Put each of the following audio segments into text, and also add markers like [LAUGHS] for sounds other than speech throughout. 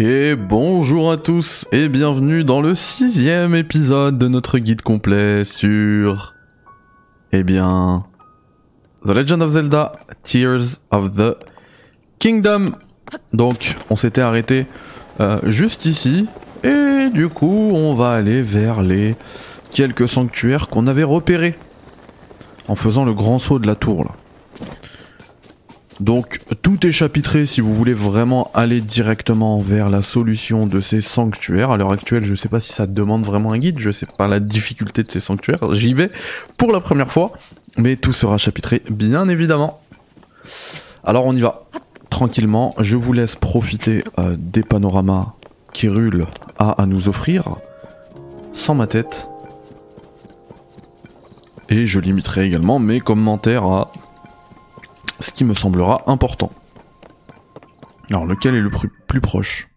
Et bonjour à tous et bienvenue dans le sixième épisode de notre guide complet sur... Eh bien... The Legend of Zelda Tears of the Kingdom. Donc on s'était arrêté euh, juste ici et du coup on va aller vers les quelques sanctuaires qu'on avait repérés en faisant le grand saut de la tour là. Donc tout est chapitré si vous voulez vraiment aller directement vers la solution de ces sanctuaires. À l'heure actuelle, je sais pas si ça demande vraiment un guide, je sais pas la difficulté de ces sanctuaires. J'y vais pour la première fois, mais tout sera chapitré bien évidemment. Alors on y va tranquillement. Je vous laisse profiter euh, des panoramas qu'Hyrule a à nous offrir sans ma tête. Et je limiterai également mes commentaires à ce qui me semblera important. Alors lequel est le plus, proche?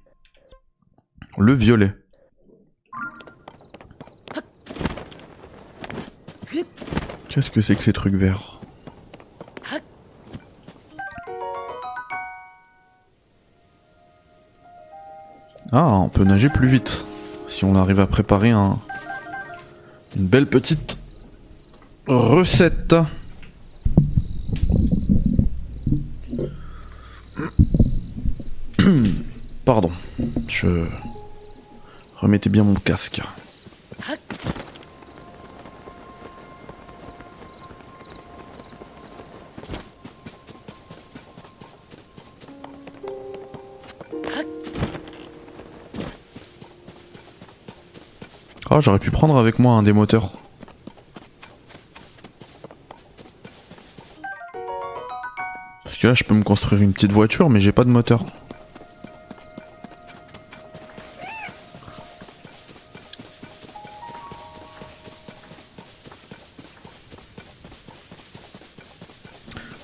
Le violet. Qu'est-ce que c'est que ces trucs verts? Ah, on peut nager plus vite. Si on arrive à préparer un... une belle petite recette. Je remettais bien mon casque. Ah, j'aurais pu prendre avec moi un des moteurs. Parce que là, je peux me construire une petite voiture, mais j'ai pas de moteur.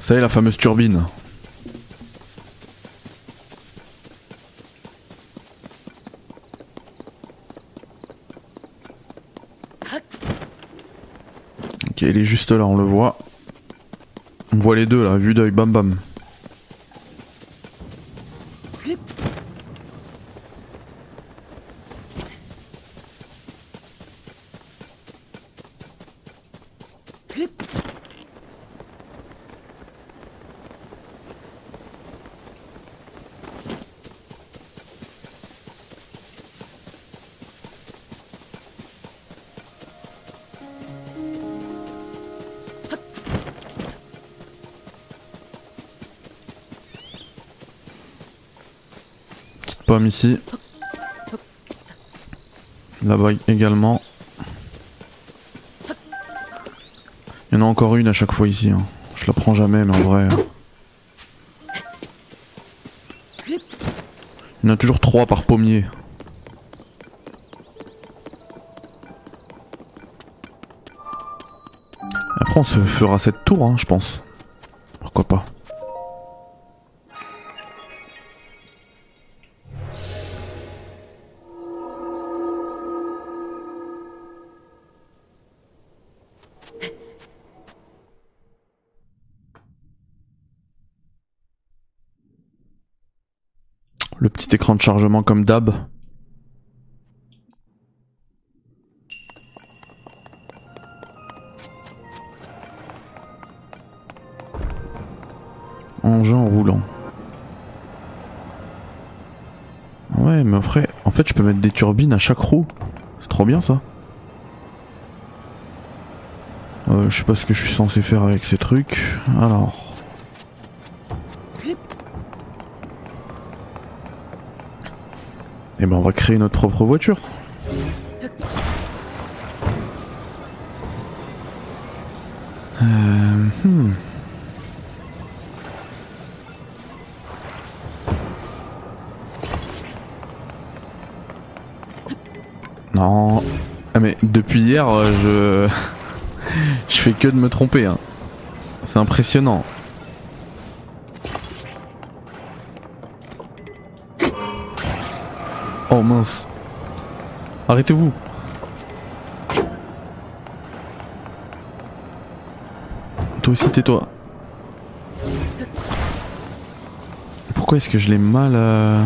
Est, la fameuse turbine. Ok, il est juste là, on le voit. On voit les deux là, vue d'œil, bam bam. Pomme ici. Là-bas également. Il y en a encore une à chaque fois ici. hein. Je la prends jamais, mais en vrai. hein. Il y en a toujours trois par pommier. Après, on se fera cette tour, hein, je pense. Écran de chargement comme d'hab. Engin roulant. Ouais, mais après, en fait, je peux mettre des turbines à chaque roue. C'est trop bien ça. Euh, je sais pas ce que je suis censé faire avec ces trucs. Alors. Eh ben on va créer notre propre voiture. Euh, hmm. Non. Ah mais depuis hier euh, je [LAUGHS] je fais que de me tromper hein. C'est impressionnant. Oh mince. Arrêtez-vous. Toi aussi tais-toi. Pourquoi est-ce que je l'ai mal euh...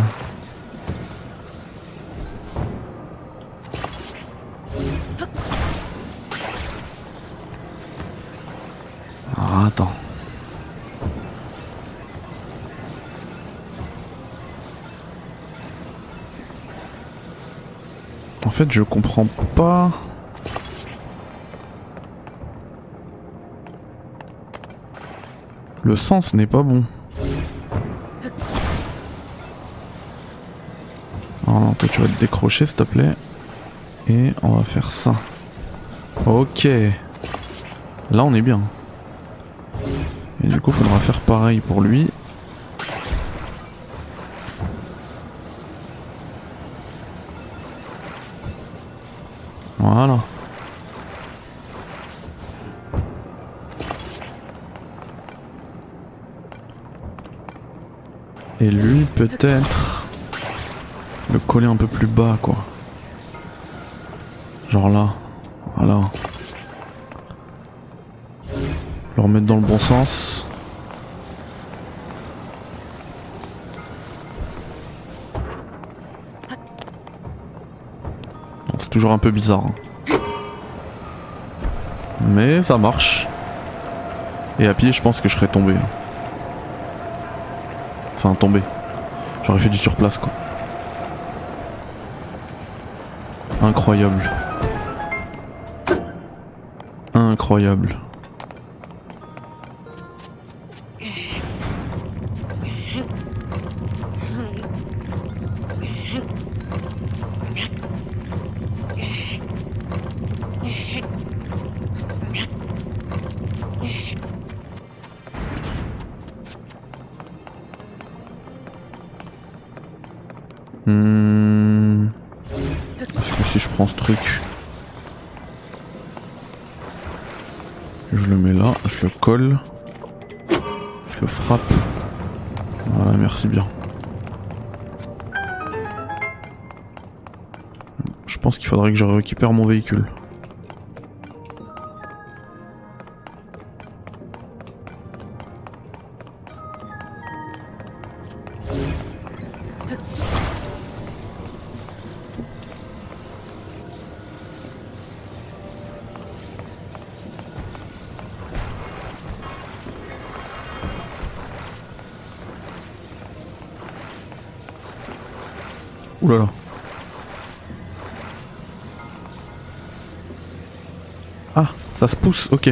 fait, je comprends pas. Le sens n'est pas bon. Oh non, toi tu vas te décrocher s'il te plaît. Et on va faire ça. Ok. Là on est bien. Et du coup faudra faire pareil pour lui. Peut-être le coller un peu plus bas quoi. Genre là. Voilà. Le remettre dans le bon sens. C'est toujours un peu bizarre. hein. Mais ça marche. Et à pied, je pense que je serais tombé. Enfin, tombé. J'aurais fait du surplace, quoi. Incroyable. Incroyable. Ce truc, je le mets là, je le colle, je le frappe. Voilà, merci bien. Je pense qu'il faudrait que je récupère mon véhicule. Ça se pousse, ok.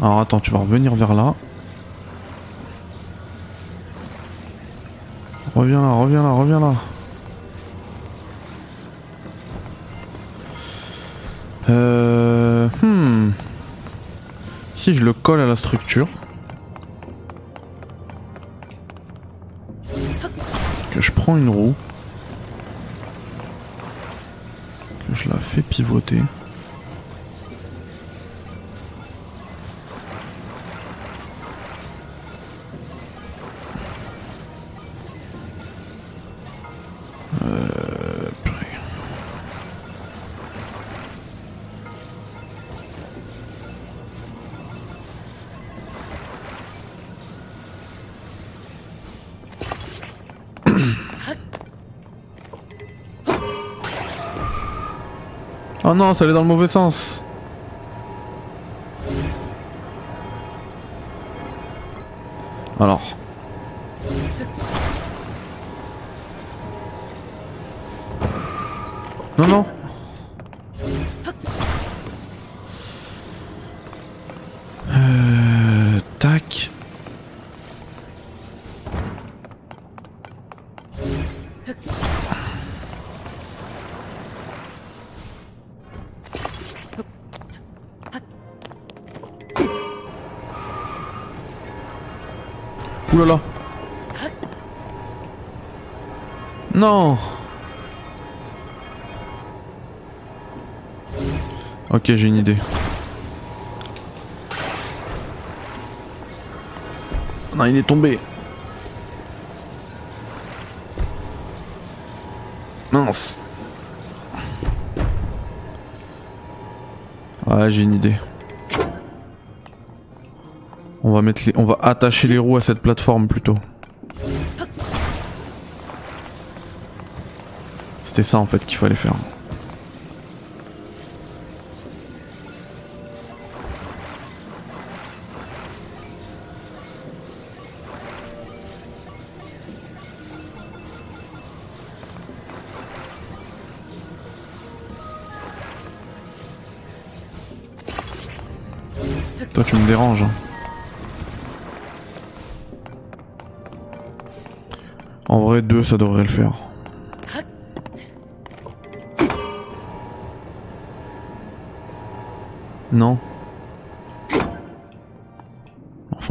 Alors attends, tu vas revenir vers là. Reviens là, reviens là, reviens là. Euh... Hmm. Si je le colle à la structure. Que je prends une roue. Que je la fais pivoter. Oh non, ça allait dans le mauvais sens. Non. Ok, j'ai une idée. Non, il est tombé. Mince. Ouais, j'ai une idée. On va mettre les... on va attacher les roues à cette plateforme plutôt. C'était ça en fait qu'il fallait faire. Toi tu me déranges. Hein. En vrai deux ça devrait le faire.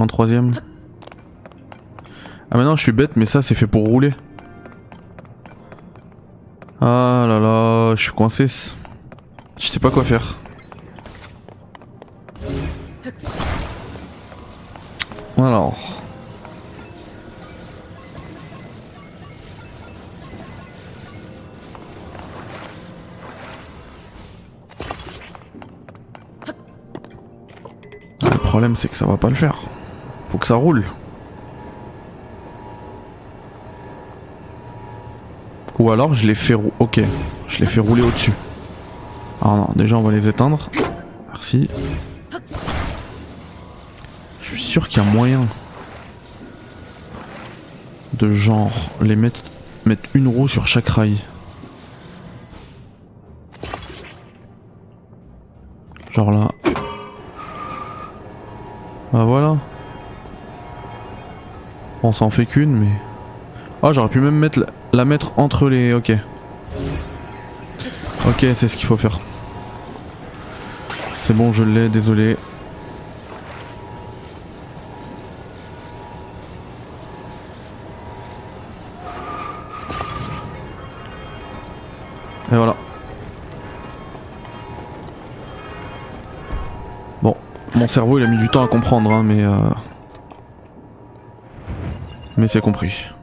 Troisième. Ah, maintenant je suis bête, mais ça c'est fait pour rouler. Ah là là, je suis coincé. Je sais pas quoi faire. Alors. Le problème c'est que ça va pas le faire. Faut que ça roule. Ou alors je les fais rou- Ok, je les fais rouler au-dessus. Alors non, déjà on va les éteindre. Merci. Je suis sûr qu'il y a moyen de genre les mettre mettre une roue sur chaque rail. Genre là. On s'en fait qu'une mais. Oh j'aurais pu même mettre la, mettre entre les. Ok. Ok c'est ce qu'il faut faire. C'est bon je l'ai, désolé. Et voilà. Bon, mon cerveau il a mis du temps à comprendre, hein, mais euh... mais c'est compris. [LAUGHS]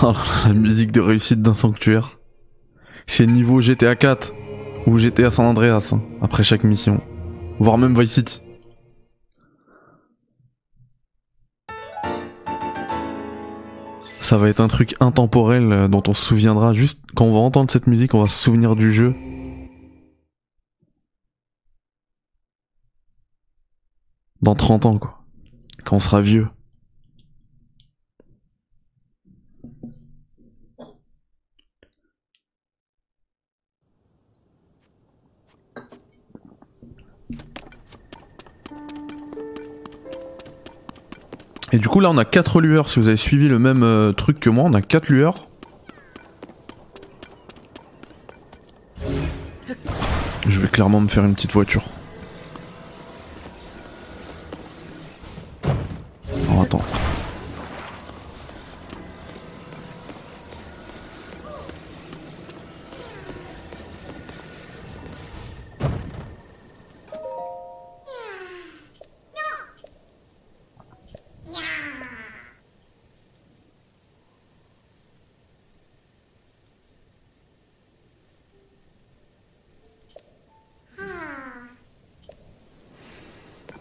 Oh la musique de réussite d'un sanctuaire. C'est niveau GTA 4 ou GTA San Andreas hein, après chaque mission, voire même Vice City. Ça va être un truc intemporel euh, dont on se souviendra juste quand on va entendre cette musique, on va se souvenir du jeu. Dans 30 ans quoi. Quand on sera vieux. Et du coup là on a 4 lueurs, si vous avez suivi le même euh, truc que moi, on a 4 lueurs. Je vais clairement me faire une petite voiture.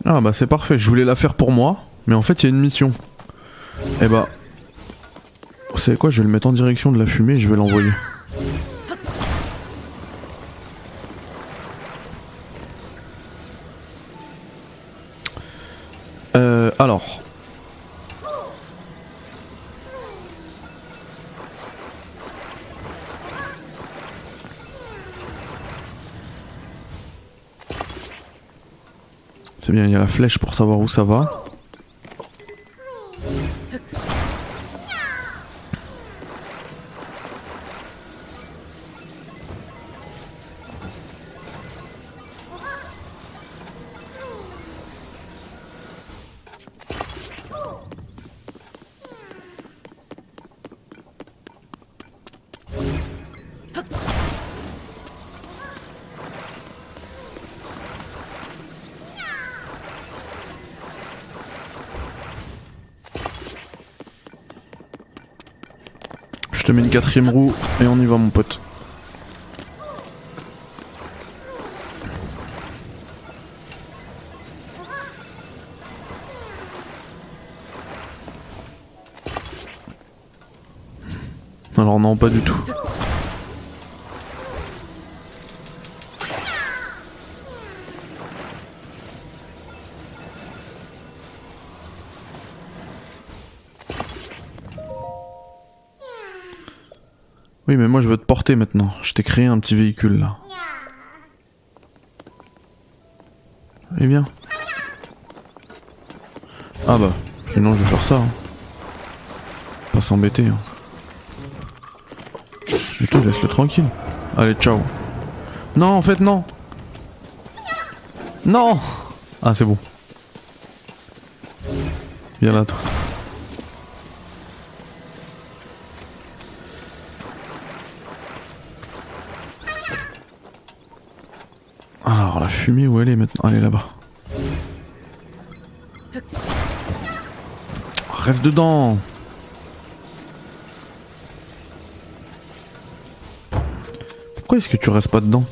Ah bah c'est parfait, je voulais la faire pour moi, mais en fait il y a une mission. Et bah... Vous savez quoi, je vais le mettre en direction de la fumée et je vais l'envoyer. Euh, alors... C'est bien, il y a la flèche pour savoir où ça va. Te mets une quatrième roue et on y va mon pote. Alors non pas du tout. Oui, mais moi je veux te porter maintenant. Je t'ai créé un petit véhicule là. Eh bien. Ah bah, sinon je vais faire ça. Hein. Pas s'embêter. Hein. Du tout, laisse-le tranquille. Allez, ciao. Non, en fait, non. Non Ah, c'est bon. Viens là, toi. Où elle est maintenant Elle est là-bas. Reste dedans Pourquoi est-ce que tu restes pas dedans?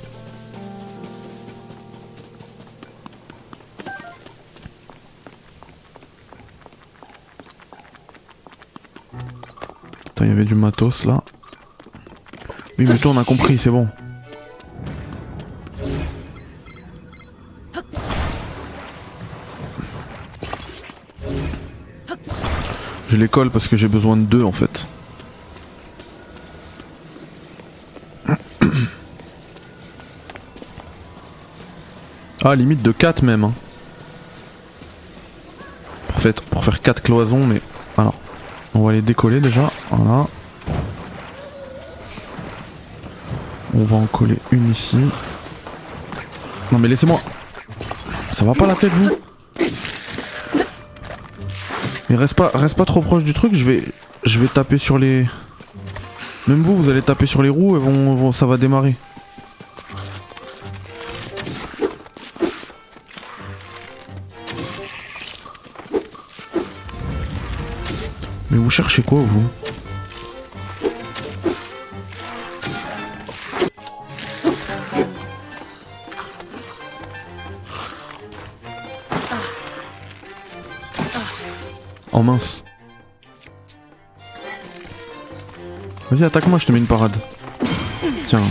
Attends, il y avait du matos là. Oui, mais toi on a compris, c'est bon. Je les colle parce que j'ai besoin de deux en fait. Ah, limite de 4 même. Hein. Pour, fait, pour faire 4 cloisons, mais alors. On va les décoller déjà. Voilà. On va en coller une ici. Non mais laissez-moi. Ça va pas la tête vous? Mais reste pas, reste pas trop proche du truc, je vais, je vais taper sur les... Même vous, vous allez taper sur les roues et ça va démarrer. Mais vous cherchez quoi, vous? Oh mince. Vas-y, attaque-moi, je te mets une parade. Tiens.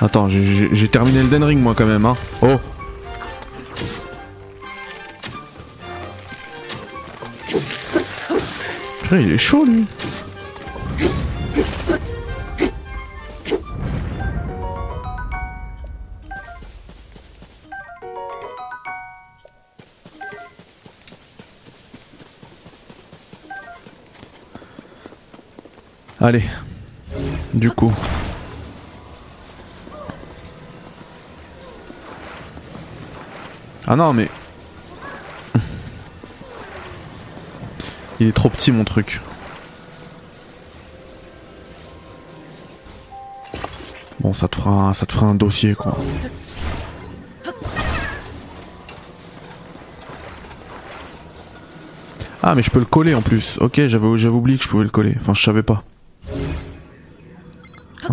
Attends, j'ai terminé le Den Ring moi quand même, hein. Oh il est chaud lui. Allez, du coup. Ah non mais [LAUGHS] Il est trop petit mon truc. Bon, ça te fera, ça te fera un dossier quoi. Ah mais je peux le coller en plus. Ok, j'avais oublié que je pouvais le coller. Enfin, je savais pas.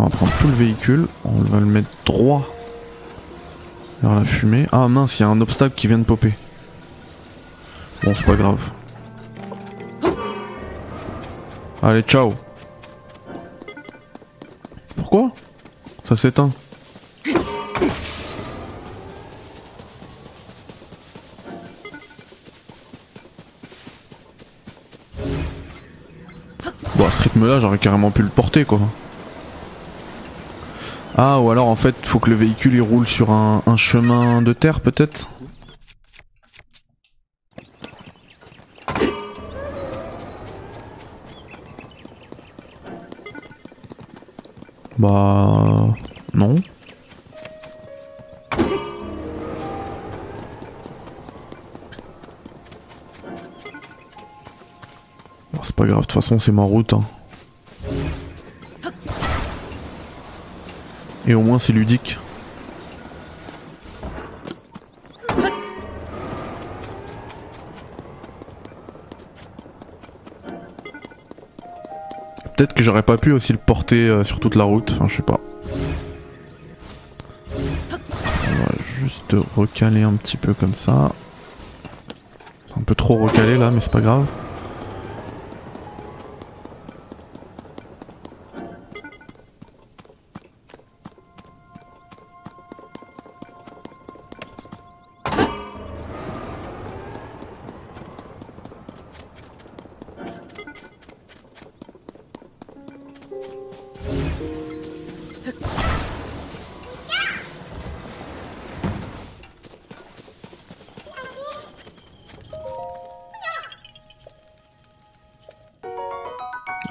On va prendre tout le véhicule. On va le mettre droit vers la fumée. Ah mince, il y a un obstacle qui vient de popper. Bon, c'est pas grave. Allez, ciao. Pourquoi? Ça s'éteint. Bon, à ce rythme-là, j'aurais carrément pu le porter, quoi. Ah, ou alors en fait, faut que le véhicule il roule sur un chemin de terre, peut-être? Bah... Non. c'est pas grave, de toute façon c'est ma route. Hein. Au moins c'est ludique. Peut-être que j'aurais pas pu aussi le porter euh, sur toute la route, enfin je sais pas. On va juste recaler un petit peu comme ça. Un peu trop recalé là, mais c'est pas grave.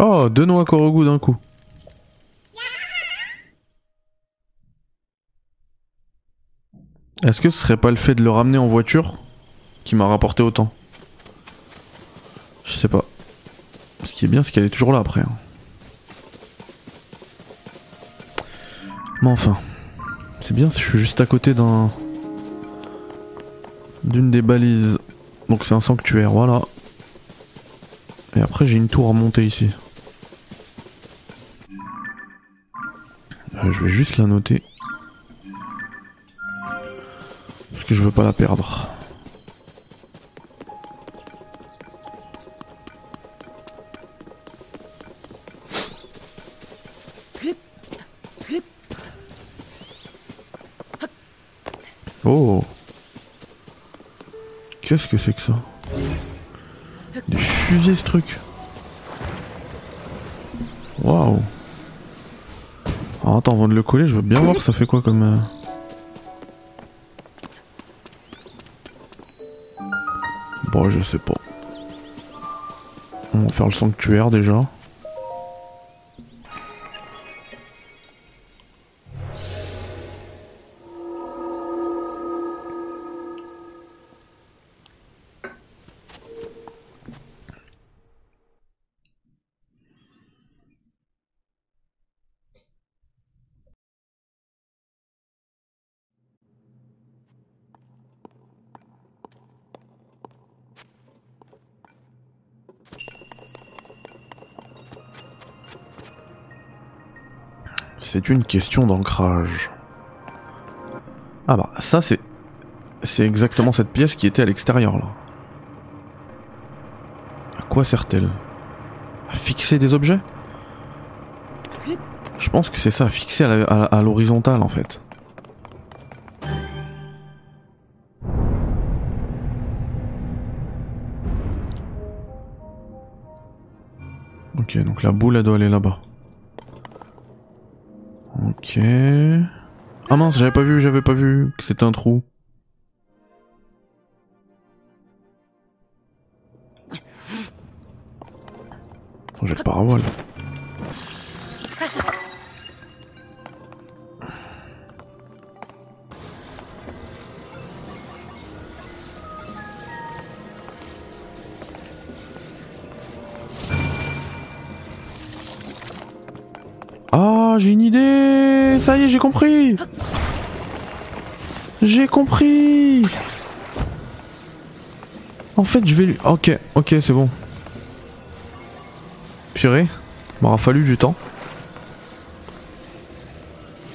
Oh, deux noix Korogu d'un coup. Est-ce que ce serait pas le fait de le ramener en voiture qui m'a rapporté autant? Je sais pas. Ce qui est bien, c'est qu'elle est toujours là après. hein. Mais enfin, c'est bien si je suis juste à côté d'un. d'une des balises. Donc c'est un sanctuaire, voilà. Et après, j'ai une tour à monter ici. Je vais juste la noter. Parce que je veux pas la perdre. Oh Qu'est-ce que c'est que ça? Des fusées ce truc Waouh Alors attends, avant de le coller, je veux bien voir ça fait quoi comme... euh, Bon, je sais pas. On va faire le sanctuaire déjà. C'est une question d'ancrage. Ah bah ça c'est... C'est exactement cette pièce qui était à l'extérieur là. À quoi sert-elle? À fixer des objets? Je pense que c'est ça, fixer à la- à l'horizontale en fait. Ok, donc la boule elle doit aller là-bas. Ok. Ah mince, j'avais pas vu, j'avais pas vu que c'était un trou. J'ai le paravoile. J'ai une idée Ça y est, j'ai compris J'ai compris En fait, je vais lui... Ok, ok, c'est bon. Purée, m'aura fallu du temps.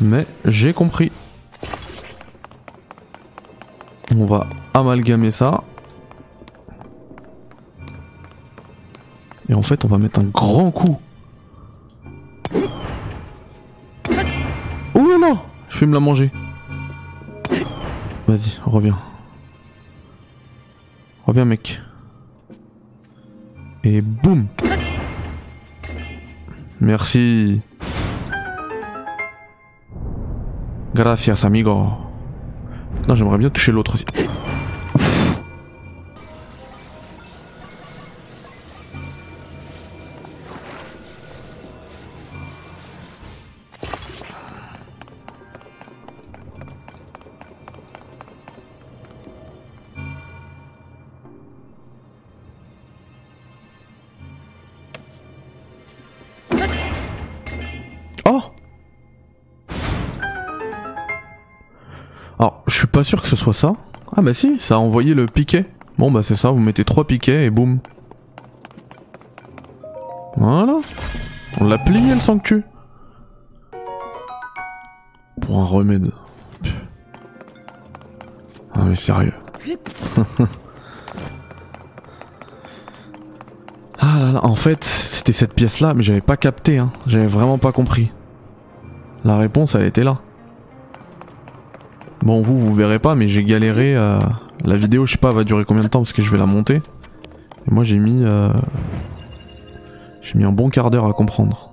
Mais j'ai compris. On va amalgamer ça. Et en fait, on va mettre un grand coup. Je vais me la manger. Vas-y, reviens. Reviens mec. Et boum Merci. Gracias amigo. Non, j'aimerais bien toucher l'autre aussi. Pas sûr que ce soit ça. Ah bah si, ça a envoyé le piquet. Bon bah c'est ça, vous mettez trois piquets et boum. Voilà. On l'a plié le sanctu. Pour un remède. Ah mais sérieux. [LAUGHS] ah là là, en fait, c'était cette pièce là, mais j'avais pas capté, hein. J'avais vraiment pas compris. La réponse, elle était là. Bon, vous, vous verrez pas, mais j'ai galéré. euh, La vidéo, je sais pas, va durer combien de temps parce que je vais la monter. Et moi, j'ai mis. euh, J'ai mis un bon quart d'heure à comprendre.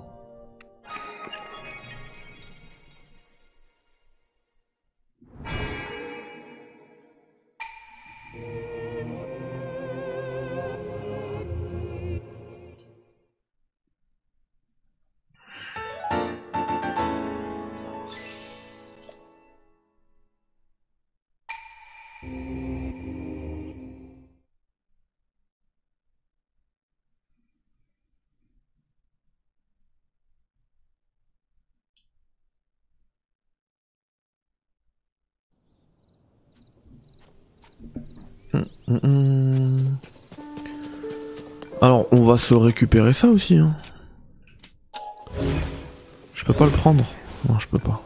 On va se récupérer ça aussi. Hein. Je peux pas le prendre. Non, je peux pas.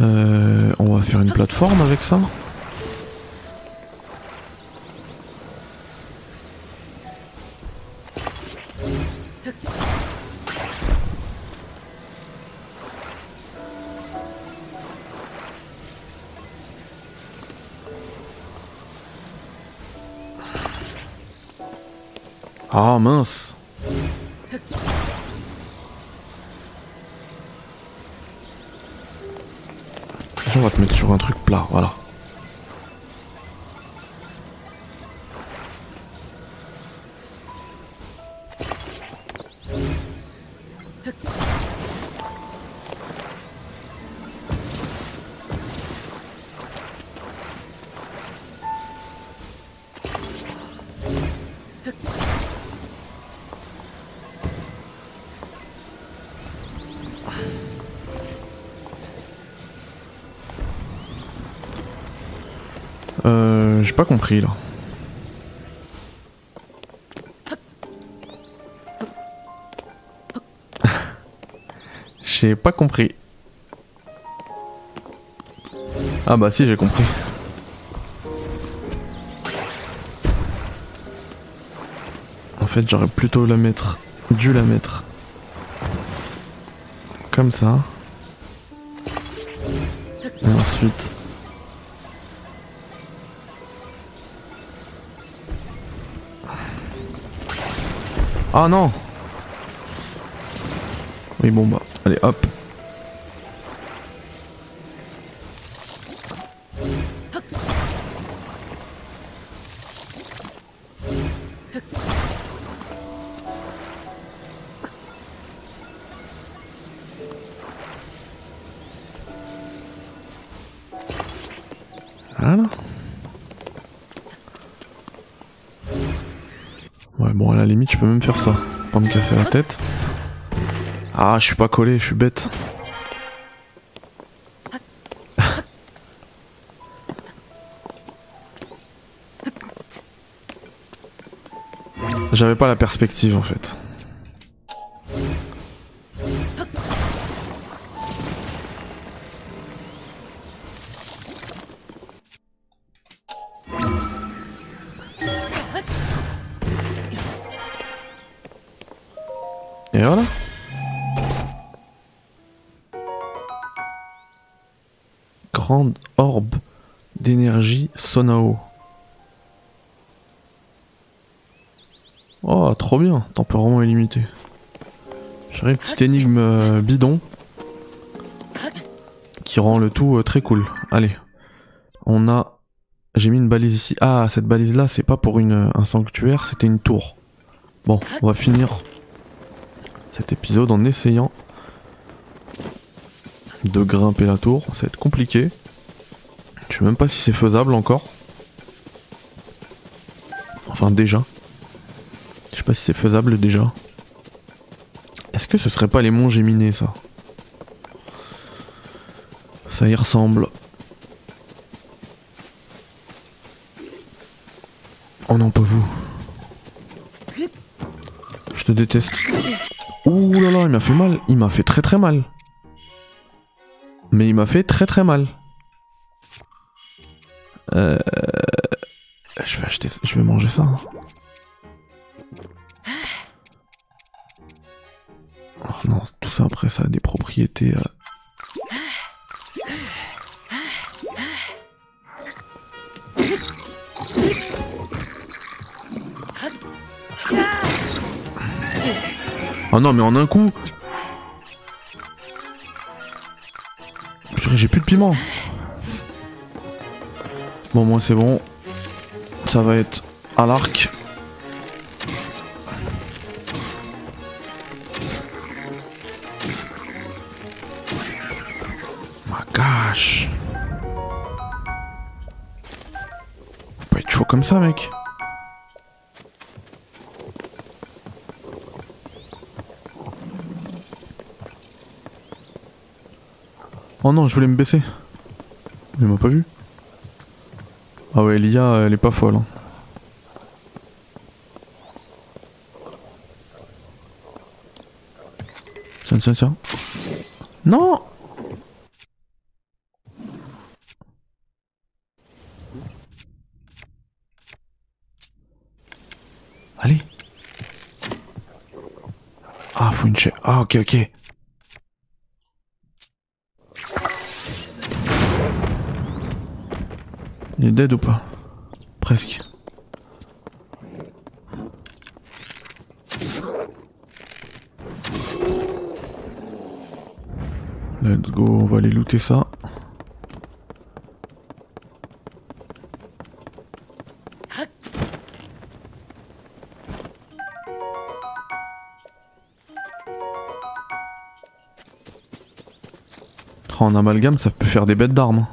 Euh, on va faire une plateforme avec ça. Mince On va te mettre sur un truc plat, voilà. J'ai pas compris là. [LAUGHS] j'ai pas compris. Ah bah si j'ai compris. En fait j'aurais plutôt la mettre, dû la mettre comme ça. Et ensuite Ah non Oui bon bah, allez hop. Bon, à la limite, je peux même faire ça. Pas me casser la tête. Ah, je suis pas collé, je suis bête. [LAUGHS] J'avais pas la perspective en fait. Sonao. Oh, trop bien, tempérament illimité. J'aurais petite énigme euh, bidon qui rend le tout euh, très cool. Allez, on a. J'ai mis une balise ici. Ah, cette balise là, c'est pas pour une, un sanctuaire, c'était une tour. Bon, on va finir cet épisode en essayant de grimper la tour. Ça va être compliqué. Je sais même pas si c'est faisable encore. Enfin déjà. Je sais pas si c'est faisable déjà. Est-ce que ce serait pas les monts Géminés ça? Ça y ressemble. Oh non, pas vous. Je te déteste. Ouh là là, il m'a fait mal. Il m'a fait très très mal. Mais il m'a fait très très mal. Euh... Je vais acheter, je vais manger ça. Oh non, tout ça après ça a des propriétés. euh. Oh non, mais en un coup. J'ai plus de piment. Bon, moi c'est bon. Ça va être à l'arc. Ma gosh. Faut pas être chaud comme ça, mec. Oh non, je voulais me baisser. Il m'a pas vu. Ah ouais, l'IA, elle est pas folle. hein. Tiens, tiens, tiens. Non Allez. Ah, faut une chaîne. Ah, ok, ok. Dead ou pas Presque. Let's go, on va aller looter ça. Oh, en amalgame, ça peut faire des bêtes d'armes.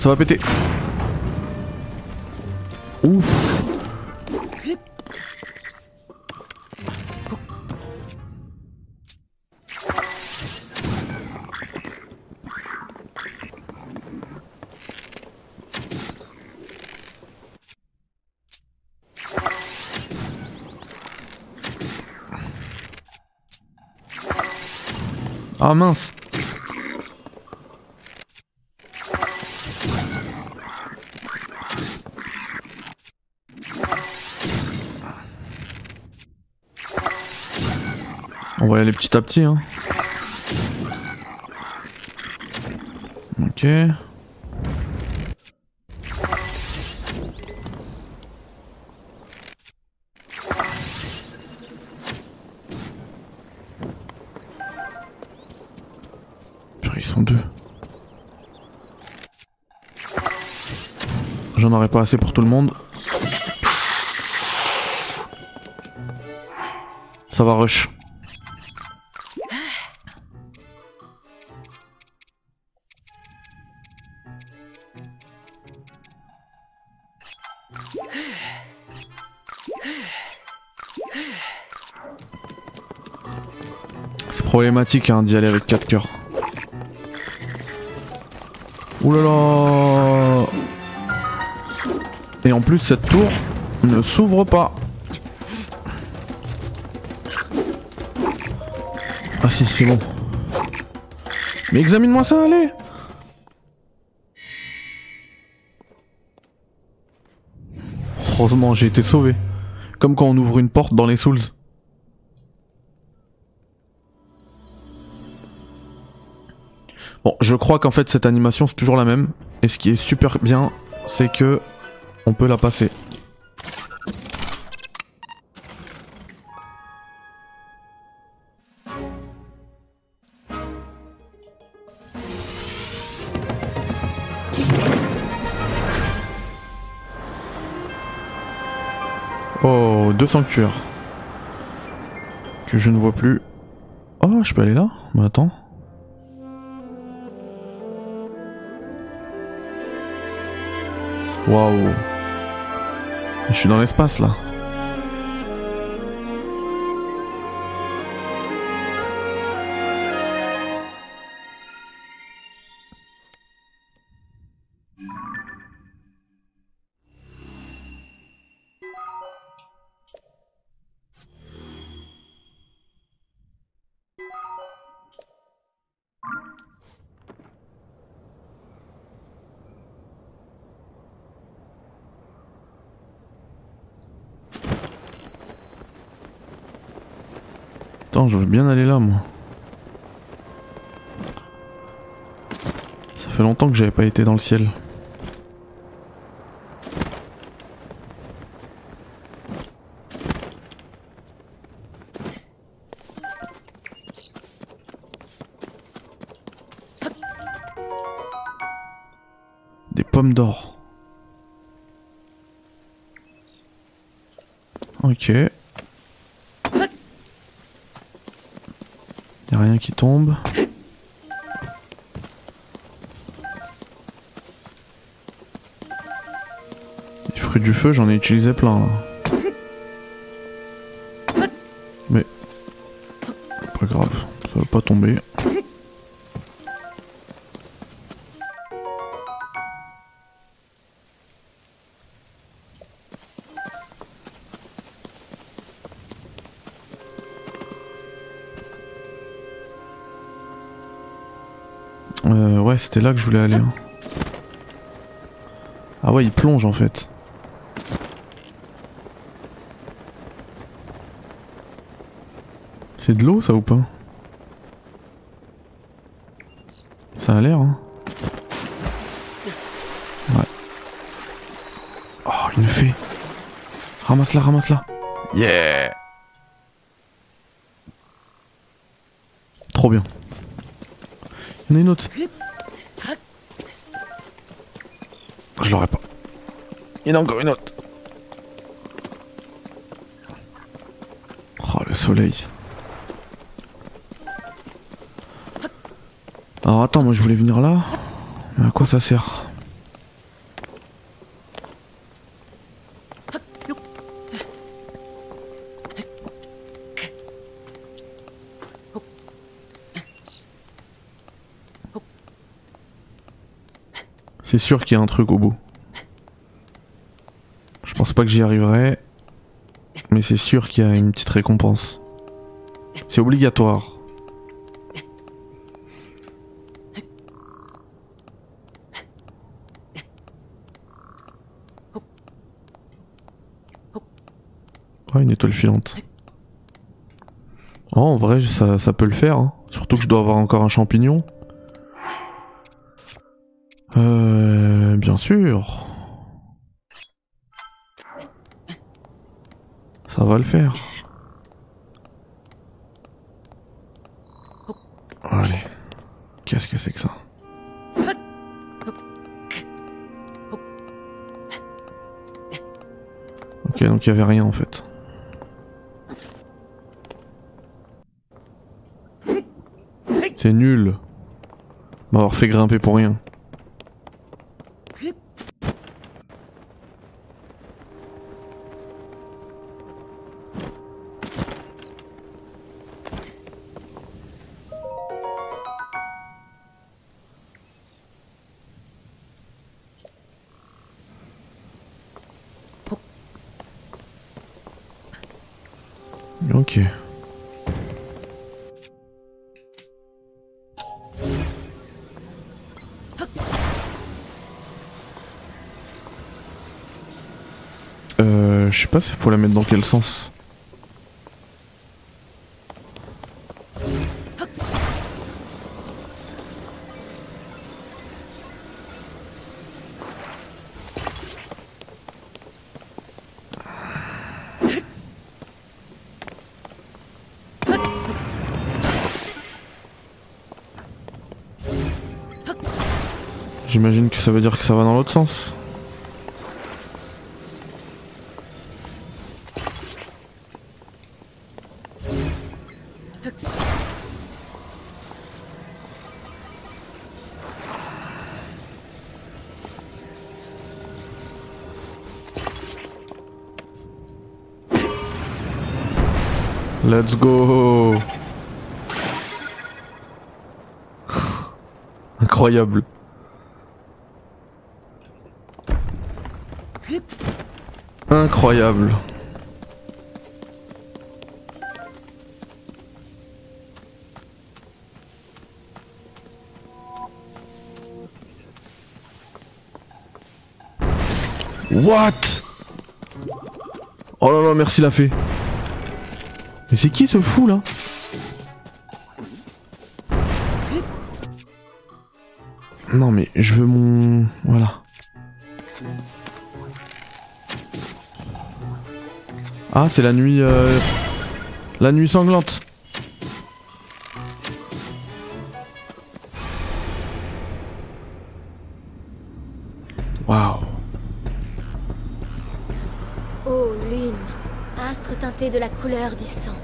Ça va péter. Ouf. Ah mince. Va petit à petit. Hein. Ok. Ils sont deux. J'en aurais pas assez pour tout le monde. Ça va rush. C'est problématique hein, d'y aller avec 4 cœurs. Ouh là là Et en plus cette tour ne s'ouvre pas. Ah si, c'est bon. Mais examine-moi ça, allez Heureusement, j'ai été sauvé. Comme quand on ouvre une porte dans les Souls. Bon, je crois qu'en fait cette animation c'est toujours la même. Et ce qui est super bien, c'est que on peut la passer. Deux sanctuaires. Que je ne vois plus. Oh, je peux aller là? Mais attends. Waouh. Je suis dans l'espace là. Attends, je veux bien aller là, moi. Ça fait longtemps que j'avais pas été dans le ciel. Des pommes d'or. Ok. tombe. Les fruits du feu, j'en ai utilisé plein. Mais... Pas grave, ça va pas tomber. Euh, ouais, c'était là que je voulais aller. hein. Ah ouais, il plonge en fait. C'est de l'eau ça ou pas? Ça a l'air hein Ouais. Oh, une fée Ramasse-la, ramasse-la Yeah Trop bien. Une autre. Je l'aurais pas. Il y en a encore une autre. Oh, le soleil. Alors attends, moi je voulais venir là. Mais à quoi ça sert? C'est sûr qu'il y a un truc au bout. Je pense pas que j'y arriverai. Mais c'est sûr qu'il y a une petite récompense. C'est obligatoire. Oh, une étoile filante. Oh, en vrai, ça, ça peut le faire. hein. Surtout que je dois avoir encore un champignon. Sûr. Ça va le faire. Allez. Qu'est-ce que c'est que ça? Ok, donc il y avait rien en fait. C'est nul. M'avoir fait grimper pour rien. Euh, je sais pas faut la mettre dans quel sens? J'imagine que ça veut dire que ça va dans l'autre sens. Let's go Incroyable. Incroyable. What? Oh là là, merci la fée. Mais c'est qui ce fou là? Non mais je veux mon... Voilà. Ah c'est la nuit... euh, La nuit sanglante. De la couleur du sang.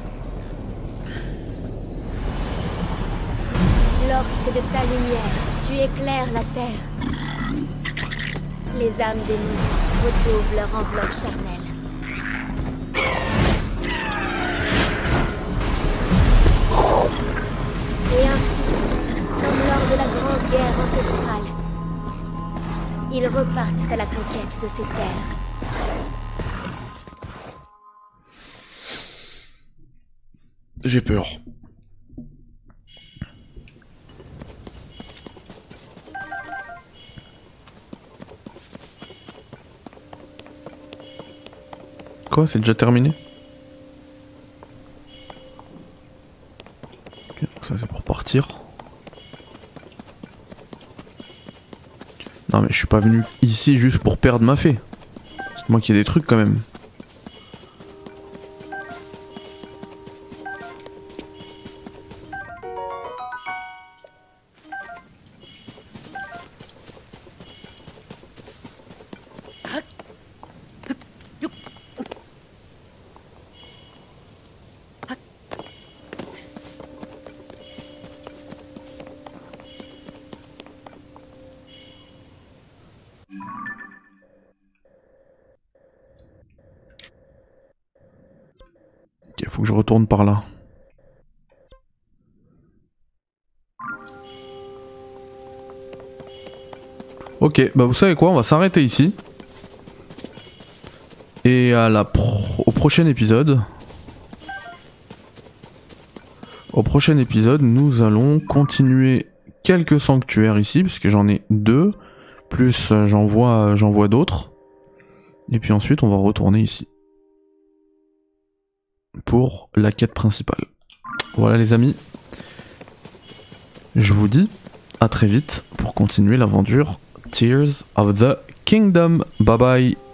Lorsque de ta lumière, tu éclaires la terre, les âmes des monstres retrouvent leur enveloppe charnelle. Et ainsi, comme lors de la grande guerre ancestrale, ils repartent à la conquête de ces terres. J'ai peur. Quoi, c'est déjà terminé? Donc Ça c'est pour partir. Non mais je suis pas venu ici juste pour perdre ma fée. C'est moi qui ai des trucs quand même. Ok, bah vous savez quoi, on va s'arrêter ici. Et à la pro- au prochain épisode. Au prochain épisode, nous allons continuer quelques sanctuaires ici, parce que j'en ai deux. Plus euh, j'en vois, j'en vois d'autres. Et puis ensuite, on va retourner ici pour la quête principale. Voilà les amis. Je vous dis à très vite pour continuer l'aventure Tears of the Kingdom. Bye bye